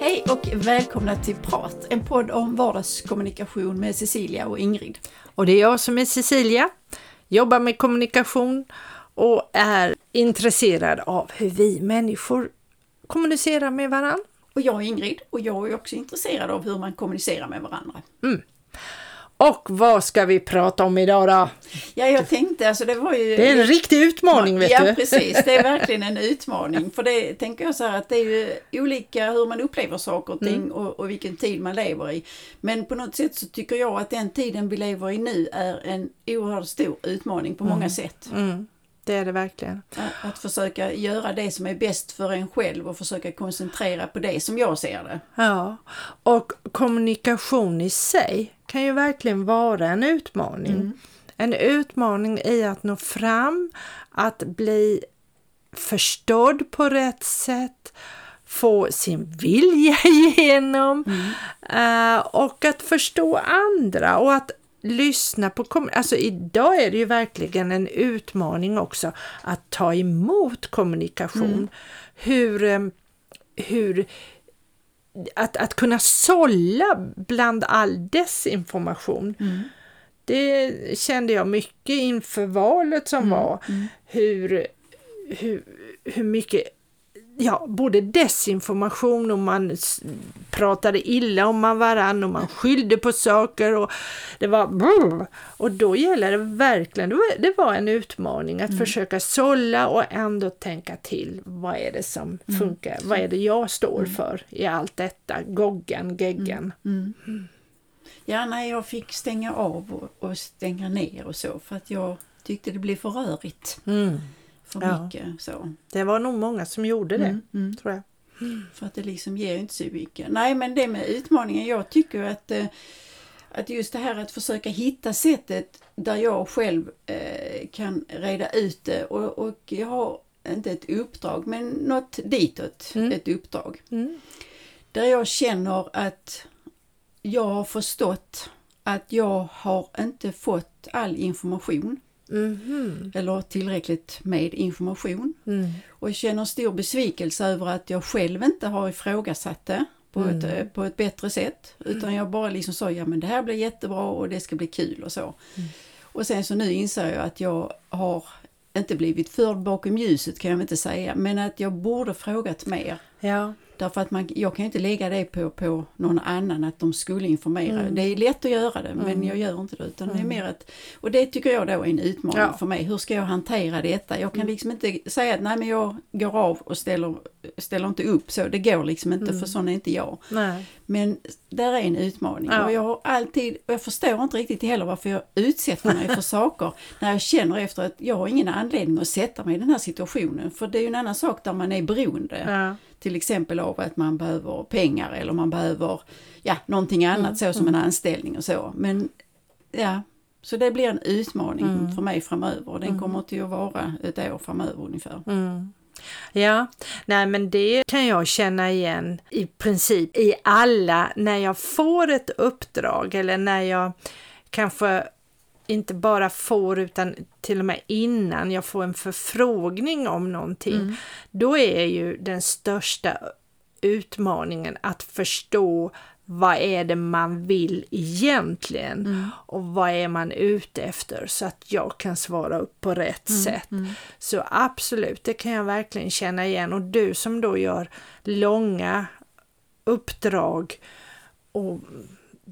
Hej och välkomna till Prat, en podd om vardagskommunikation med Cecilia och Ingrid. Och det är jag som är Cecilia, jobbar med kommunikation och är intresserad av hur vi människor kommunicerar med varandra. Och jag är Ingrid och jag är också intresserad av hur man kommunicerar med varandra. Och vad ska vi prata om idag då? Ja, jag tänkte alltså det var ju... Det är en riktig utmaning vet ja, du. Ja, precis. Det är verkligen en utmaning. För det tänker jag så här att det är ju olika hur man upplever saker och ting Mm. och, och vilken tid man lever i. Men på något sätt så tycker jag att den tiden vi lever i nu är en oerhört stor utmaning på många sätt. Mm, det är det verkligen. Att, att försöka göra det som är bäst för en själv och försöka koncentrera på det som jag ser det. Ja, och kommunikation i sig kan ju verkligen vara en utmaning. En utmaning i att nå fram, att bli förstådd på rätt sätt, få sin vilja igenom eh, och att förstå andra och att lyssna på Alltså idag är det ju verkligen en utmaning också att ta emot kommunikation. Hur, eh, hur att, att kunna sålla bland all desinformation. Det kände jag mycket inför valet som var. Hur, hur, hur mycket ja, både desinformation och man pratade illa om man varann och man skyllde på saker och det var och då gäller det verkligen, det var, en utmaning att försöka sålla och ändå tänka till. Vad är det som funkar? Vad är det jag står för i allt detta? Goggan, geggan. Ja, nej, jag fick stänga av och, och stänga ner och så för att jag tyckte det blev för rörigt. För Ja. mycket så. Det var nog många som gjorde det, Mm, mm. tror jag. För att det liksom ger inte så mycket. Nej, men det med utmaningen, jag tycker att, eh, att just det här att försöka hitta sättet där jag själv eh, kan reda ut det och, och jag har inte ett uppdrag men något ditåt, Mm. ett uppdrag. Mm. Där jag känner att jag har förstått att jag har inte fått all information Mhm. eller tillräckligt med information. Mm. Och jag känner stor besvikelse över att jag själv inte har ifrågasatt det på, ett, Mm. eh, på ett bättre sätt. Utan jag bara liksom sa, ja men det här blir jättebra och det ska bli kul och så. Mm. Och sen så nu inser jag att jag har inte blivit förd bakom ljuset kan jag inte säga, men att jag borde frågat mer. Ja. Därför att man, jag kan inte lägga det på, på någon annan att de skulle informera. Mm. Det är lätt att göra det men Mm. jag gör inte det. Utan det är Mm. mer att, och det tycker jag då är en utmaning Ja. för mig. Hur ska jag hantera detta? Jag kan Mm. liksom inte säga att nej men jag går av och ställer, ställer inte upp så. Det går liksom inte Mm. för sån är inte jag. Nej. Men där är en utmaning Ja. och jag har alltid, och jag förstår inte riktigt heller varför jag utsätter mig för saker när jag känner efter att jag har ingen anledning att sätta mig i den här situationen. För det är ju en annan sak där man är beroende. Ja. Till exempel av att man behöver pengar eller man behöver ja, någonting annat Mm, så som en anställning och så. Men ja, så det blir en utmaning Mm. för mig framöver den Mm. kommer till att vara ett år framöver ungefär. Mm. Ja, nej men det kan jag känna igen i princip i alla när jag får ett uppdrag eller när jag kanske inte bara får utan till och med innan jag får en förfrågning om någonting. Mm. Då är ju den största utmaningen att förstå vad är det man vill egentligen Mm. och vad är man ute efter så att jag kan svara upp på rätt sätt. Mm. Så absolut, det kan jag verkligen känna igen. Och du som då gör långa uppdrag och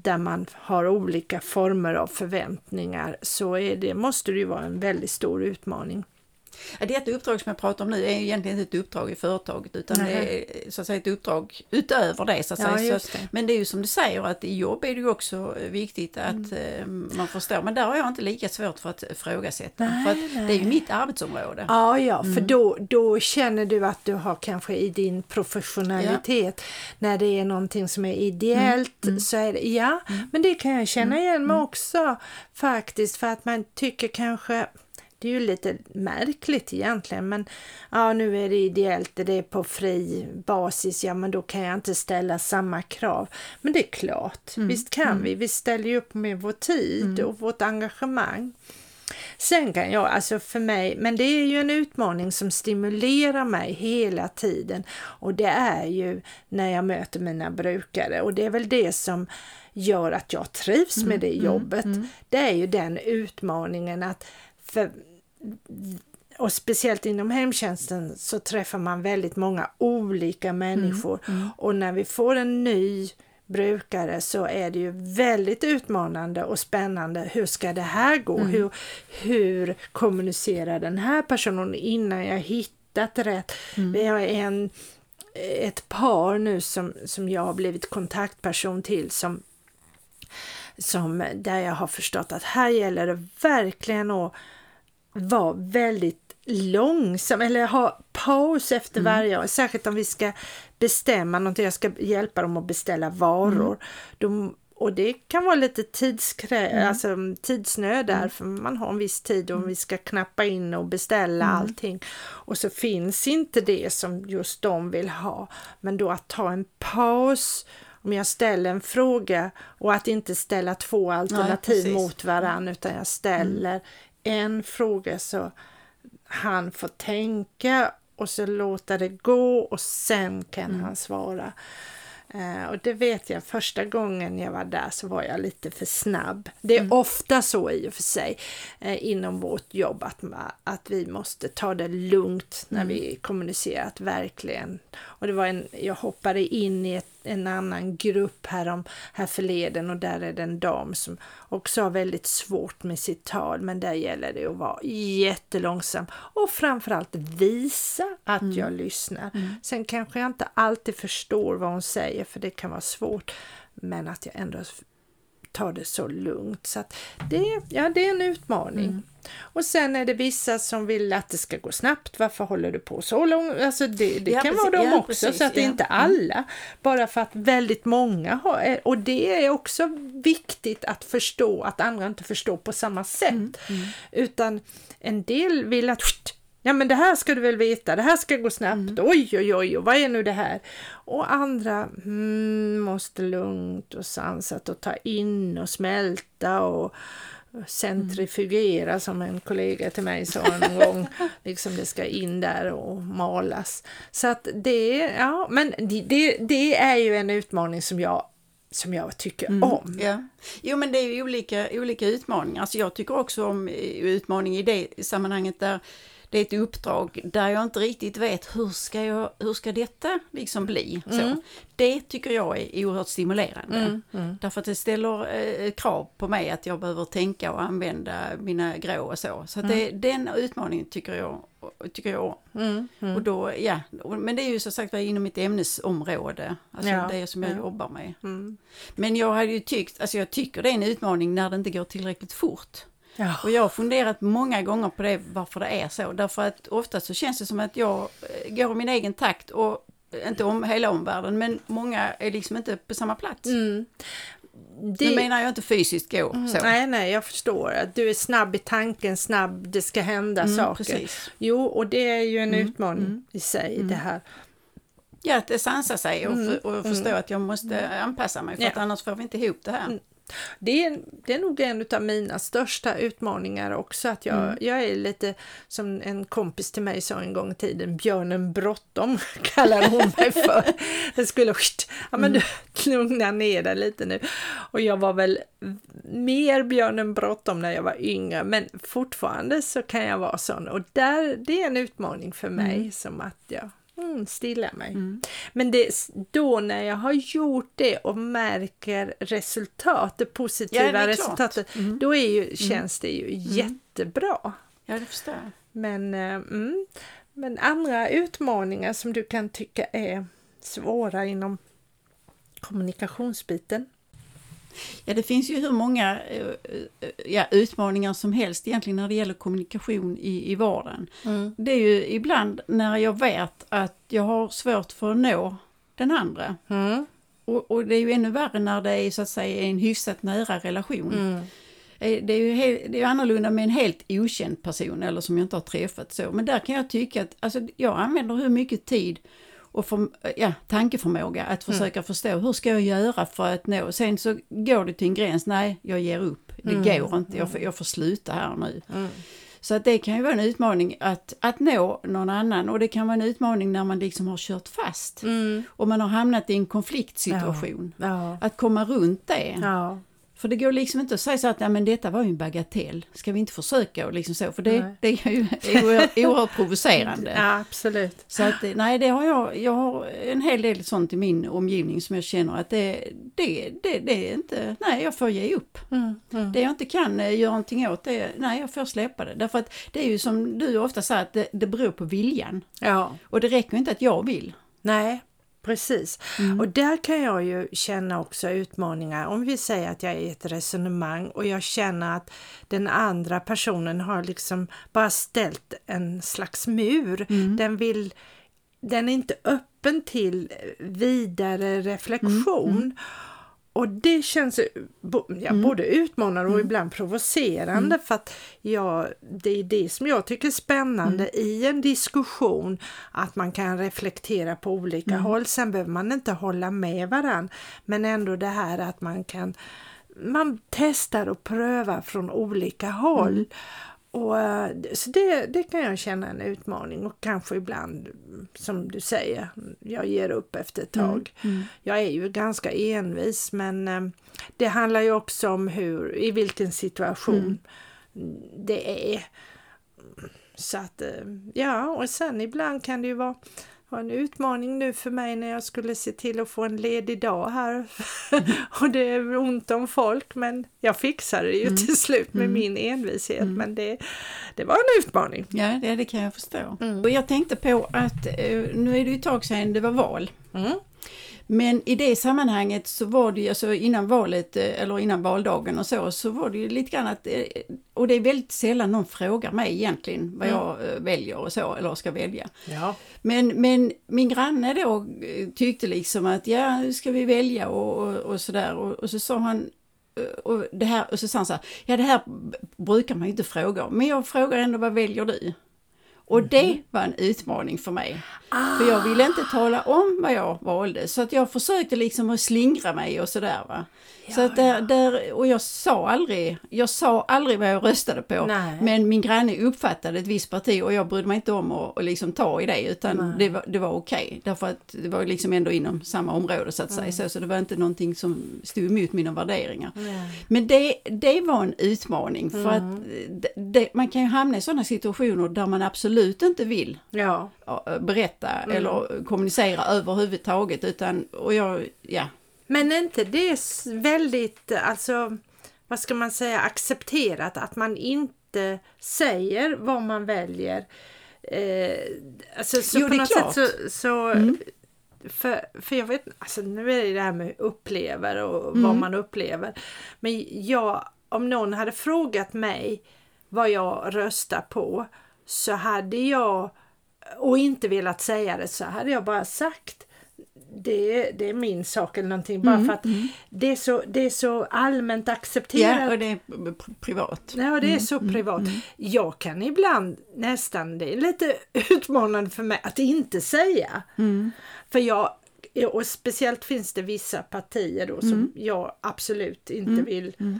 där man har olika former av förväntningar så är det, måste det ju vara en väldigt stor utmaning. Ja, Det uppdrag som jag pratar om nu är ju egentligen inte ett uppdrag i företaget utan Nej. det är så att säga ett uppdrag utöver det. Så att Ja, säga. Så, det. men det är ju som du säger att i jobb är det ju också viktigt att Mm. eh, man förstår. Men där har jag inte lika svårt för att ifrågasätta. Nej, för att det är ju mitt arbetsområde. Ja, ja, för Mm. då, då känner du att du har kanske i din professionalitet, när det är någonting som är ideellt, Mm. så är det, ja, men det kan jag känna igen mig också faktiskt, för att man tycker kanske Det är ju lite märkligt egentligen men ja nu är det ideellt, det är på fri basis, ja men då kan jag inte ställa samma krav. Men det är klart, mm. visst kan mm. vi, vi ställer ju upp med vår tid mm. och vårt engagemang. Sen kan jag, alltså för mig, men det är ju en utmaning som stimulerar mig hela tiden och det är ju när jag möter mina brukare och det är väl det som gör att jag trivs med det mm, mm, jobbet. Mm, mm. Det är ju den utmaningen att för, och speciellt inom hemtjänsten så träffar man väldigt många olika människor mm, mm. och när vi får en ny brukare så är det ju väldigt utmanande och spännande. Hur ska det här gå? Mm. Hur, hur kommunicerar den här personen innan jag hittat rätt? Mm. Vi har en, ett par nu som, som jag har blivit kontaktperson till som, som där jag har förstått att här gäller det verkligen att vara väldigt långsam eller ha paus efter mm. varje, särskilt om vi ska bestämma någonting, jag ska hjälpa dem att beställa varor. Mm. De, och det kan vara lite tidskrä mm. alltså, tidsnöd där, mm. för man har en viss tid och mm. vi ska knappa in och beställa mm. allting. Och så finns inte det som just de vill ha. Men då att ta en paus om jag ställer en fråga och att inte ställa två alternativ Nej, mot varandra utan jag ställer en fråga så han får tänka och så låta det gå och sen kan mm. han svara. Uh, och det vet jag, första gången jag var där så var jag lite för snabb. Det är mm. ofta så i och för sig uh, inom vårt jobb att, att vi måste ta det lugnt när mm. vi kommunicerar, att verkligen. Och det var en, jag hoppade in i ett en annan grupp här, om, här förleden och där är det en dam som också har väldigt svårt med sitt tal men där gäller det att vara jättelångsam och framförallt visa att mm. jag lyssnar. Mm. Sen kanske jag inte alltid förstår vad hon säger för det kan vara svårt men att jag ändå tar det så lugnt. Så det, ja, det är en utmaning. Mm. Och sen är det vissa som vill att det ska gå snabbt. Varför håller du på så långt? Alltså det, det ja, kan precis, vara de ja, också, precis, så att det är inte mm. alla. Bara för att väldigt många har, och det är också viktigt att förstå att andra inte förstår på samma sätt. Mm. Mm. Utan en del vill att Ja men det här ska du väl veta, det här ska gå snabbt, mm. oj oj oj, vad är nu det här? Och andra mm, måste lugnt och sansat och ta in och smälta och centrifugera mm. som en kollega till mig sa en gång. liksom det ska in där och malas. Så att det, ja men det, det är ju en utmaning som jag som jag tycker mm, om. Ja. Jo men det är ju olika, olika utmaningar. Alltså jag tycker också om utmaning i det sammanhanget där det är ett uppdrag där jag inte riktigt vet hur ska, jag, hur ska detta liksom bli. Mm. Det tycker jag är oerhört stimulerande. Mm. Mm. Därför att det ställer eh, krav på mig att jag behöver tänka och använda mina grå och så. Så det, mm. den utmaningen tycker jag, tycker jag. Mm, mm. Och då, ja, men det är ju som sagt inom mitt ämnesområde, alltså ja, det som jag ja. jobbar med. Men jag hade ju tyckt, alltså jag tycker det är en utmaning när det inte går tillräckligt fort. Ja. Och jag har funderat många gånger på det, varför det är så. Därför att ofta så känns det som att jag eh, går i min egen takt och inte om hela omvärlden, men många är liksom inte på samma plats. Mm. Det nu menar jag inte fysiskt gå mm, så. Nej, nej, jag förstår att du är snabb i tanken, snabb, det ska hända mm, saker. Precis. Jo, och det är ju en mm, utmaning mm, i sig det här. Ja, att det sansar sig och, för, och förstå att jag måste anpassa mig för ja. att annars får vi inte ihop det här. Det är, det är nog en av mina största utmaningar också. Att jag, mm. jag är lite som en kompis till mig sa en gång i tiden, björnen bråttom kallar hon mig för. Det skulle, ja men du, mm. lugna ner dig lite nu. Och jag var väl mer björnen bråttom när jag var yngre, men fortfarande så kan jag vara sån. Och där, det är en utmaning för mig mm. som att jag mm, stilla mig. Mm. Men det, då när jag har gjort det och märker resultat, det positiva ja, det resultatet, mm. då är ju, mm. känns det ju mm. jättebra. Ja, det förstår jag. Men, äh, men andra utmaningar som du kan tycka är svåra inom kommunikationsbiten? Ja, det finns ju hur många eh, eh, ja, utmaningar som helst egentligen när det gäller kommunikation i, i vardagen. Mm. Det är ju ibland när jag vet att jag har svårt för att nå den andra. Mm. Och, och, det är ju ännu värre när det är så att säga en hyfsat nära relation. Mm. Eh, Det är ju helt, det är annorlunda med en helt okänd person eller som jag inte har träffat så. Men där kan jag tycka att alltså, jag använder hur mycket tid och för, ja, tankeförmåga att försöka förstå hur ska jag göra för att nå. Sen så går det till en gräns, nej jag ger upp, det går inte, jag får, jag får sluta här nu. Så att det kan ju vara en utmaning att, att nå någon annan och det kan vara en utmaning när man liksom har kört fast och man har hamnat i en konfliktsituation. Ja. Att komma runt det. Ja. För det går liksom inte att säga så att ja, men detta var ju en bagatell, ska vi inte försöka och liksom så, för det, Nej. det är ju oerhört, oerhört provocerande. ja, absolut. Så att, nej, det har jag, jag har en hel del sånt i min omgivning som jag känner att det, det, det, det är inte, nej jag får ge upp. Mm, mm. Det jag inte kan eh, göra någonting åt, det, nej jag får släppa det. Därför att det är ju som du ofta säger, att det, det beror på viljan. Ja, Och det räcker inte att jag vill. nej, precis. Och där kan jag ju känna också utmaningar. Om vi säger att jag är i ett resonemang och jag känner att den andra personen har liksom bara ställt en slags mur. Den vill den är inte öppen till vidare reflektion. Och det känns bo, ja, både utmanande och ibland provocerande för att ja, det är det som jag tycker är spännande i en diskussion att man kan reflektera på olika håll. Sen behöver man inte hålla med varann. Men ändå det här att man kan man testar och prövar från olika håll. Och, eh, så det, det kan jag känna en utmaning och kanske ibland som du säger, jag ger upp efter ett tag. Jag är ju ganska envis men eh, det handlar ju också om hur, i vilken situation det är. Så att eh, ja, och sen ibland kan det ju vara var en utmaning nu för mig när jag skulle se till att få en ledig dag här. och det är ont om folk men jag fixade det ju till slut med min envishet. Men det, det var en utmaning. Ja, det, det kan jag förstå. Och jag tänkte på att eh, nu är det ju ett tag sedan det var val. Mm. Men i det sammanhanget så var det ju, alltså innan valet eh, eller innan valdagen och så, så var det ju lite grann att, eh, och det är väldigt sällan någon frågar mig egentligen vad jag eh, väljer och så, eller ska välja. Ja. Men, men min granne då tyckte liksom att ja, nu ska vi välja och, och, och sådär och, och så sa han och, det här, och så sa han så här, ja det här brukar man ju inte fråga om, men jag frågar ändå vad väljer du? Och det var en utmaning för mig. För jag ville inte tala om vad jag valde så att jag försökte liksom att slingra mig och sådär va. så att där, där, och jag sa aldrig, jag sa aldrig vad jag röstade på. Nej. Men min granne uppfattade ett visst parti och jag brydde mig inte om att, att liksom ta i det utan det var, det var okej. Därför att det var liksom ändå inom samma område så att säga. Så, så det var inte någonting som stod emot mina värderingar. Men det, det var en utmaning för att det, det, man kan ju hamna i sådana situationer där man absolut inte vill Ja. berätta eller kommunicera överhuvudtaget utan, och jag, ja. Men är inte det s- väldigt, alltså, vad ska man säga, accepterat att man inte säger vad man väljer? Eh, alltså, så Jo, på är något klart. sätt så, så för, för jag vet, alltså nu är det det här med upplever och vad man upplever. Men jag, om någon hade frågat mig vad jag röstar på så hade jag, och inte velat säga det, så hade jag bara sagt det, det är min sak eller någonting. Bara för att det är, så, det är så allmänt accepterat. ja, och det är privat. Ja, det är så privat. Jag kan ibland nästan, det är lite utmanande för mig att inte säga. För jag, och speciellt finns det vissa partier då som jag absolut inte vill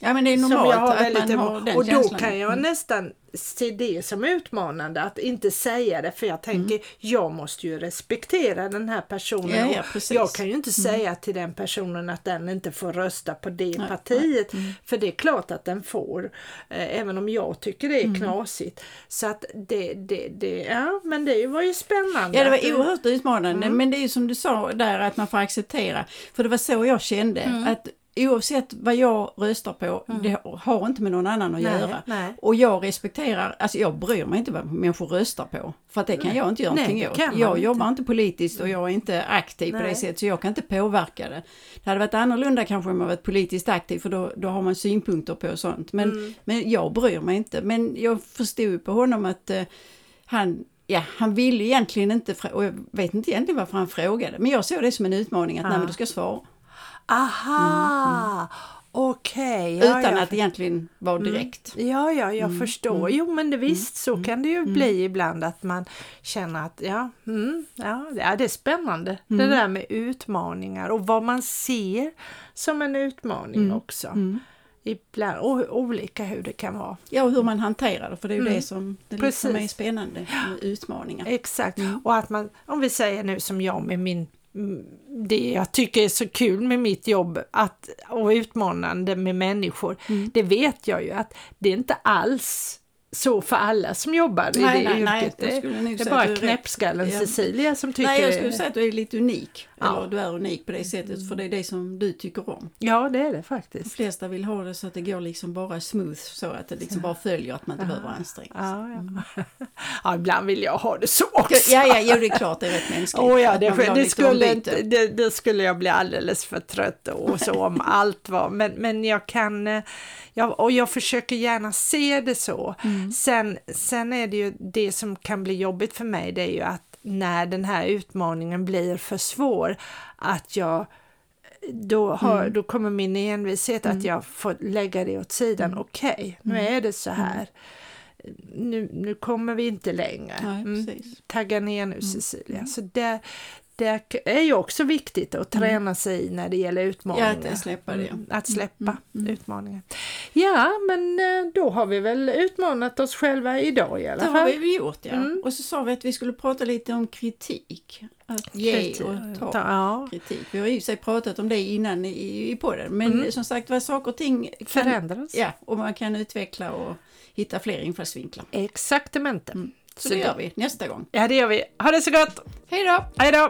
Ja men det är normalt jag har att väldigt man har den Och då känslan. kan jag nästan se det som utmanande att inte säga det för jag tänker jag måste ju respektera den här personen. Ja, ja, jag kan ju inte säga till den personen att den inte får rösta på det partiet. För det är klart att den får. Eh, även om jag tycker det är knasigt. Så att det, det, det, ja men det var ju spännande. Ja det var oerhört utmanande men det är ju som du sa där att man får acceptera. För det var så jag kände att oavsett vad jag röstar på, det har inte med någon annan att Nej, göra. nej. Och jag respekterar, alltså jag bryr mig inte vad människor röstar på. För att det kan jag inte göra någonting åt. Jag inte. jobbar inte politiskt och jag är inte aktiv på det sättet så jag kan inte påverka det. Det hade varit annorlunda kanske om jag varit politiskt aktiv för då, då har man synpunkter på sånt. Men, Mm. men jag bryr mig inte. Men jag förstod på honom att eh, han Ja, han ville egentligen inte, och jag vet inte egentligen varför han frågade, men jag såg det som en utmaning att nej men du ska svara. Aha! Okej. ja, utan ja. att egentligen vara direkt. Ja, ja, jag Mm, förstår. mm, Jo, men det visst, så mm, kan det ju mm. bli ibland att man känner att ja, mm, ja, det är spännande det Mm. där med utmaningar och vad man ser som en utmaning Mm, också. Mm. Ibland, och olika hur det kan vara. Ja, och hur man hanterar det, för det är ju Mm. det som det liksom är spännande med utmaningar. Exakt. Mm. Och att man, om vi säger nu som jag med min mm, det jag tycker är så kul med mitt jobb att, och utmanande med människor, Mm. det vet jag ju att det är inte alls så för alla som jobbar i Nej, det nej, nej, yrket. jag det, det är bara knäppskallen Ja. Cecilia som tycker Nej, jag skulle säga att du är lite unik. Ja. Eller du är unik på det sättet, för det är det som du tycker om. Ja, det är det De faktiskt. flesta vill ha det så att det går liksom bara smooth, så att det liksom bara följer, att man inte behöver anstränga sig. Ja, ja. ja, ibland vill jag ha det så också. Ja, ja, jo, det är klart, det är rätt mänskligt. Åh ja, det, det, skulle inte, det, det skulle jag bli alldeles för trött och så om allt var. Men, men jag kan, eh, jag, och jag försöker gärna se det så. Mm. Sen, sen är det ju det som kan bli jobbigt för mig, det är ju att när den här utmaningen blir för svår, att jag då, har, Mm. då kommer min envishet att jag får lägga det åt sidan. Mm. Okej, nu är det så här. Nu, nu kommer vi inte längre. Nej, Mm tagga ner nu Cecilia. Så det, det är ju också viktigt att träna sig i när det gäller utmaningar. Ja, att släppa det. Mm, Att släppa Mm, mm. utmaningar. Ja, men eh, då har vi väl utmanat oss själva idag i alla Det har fall. vi gjort, ja. Mm. Och så sa vi att vi skulle prata lite om kritik. Att ge och ta. Ja, kritik. Vi har ju sig pratat om det innan i, i podden, men Mm. som sagt var saker och ting kan, förändras. ja, och man kan utveckla och hitta fler infallsvinklar. Exaktamente. Mm. Så, Så det gör vi nästa gång. Ja, det gör vi. Ha det så gott! Hej då! Hej då!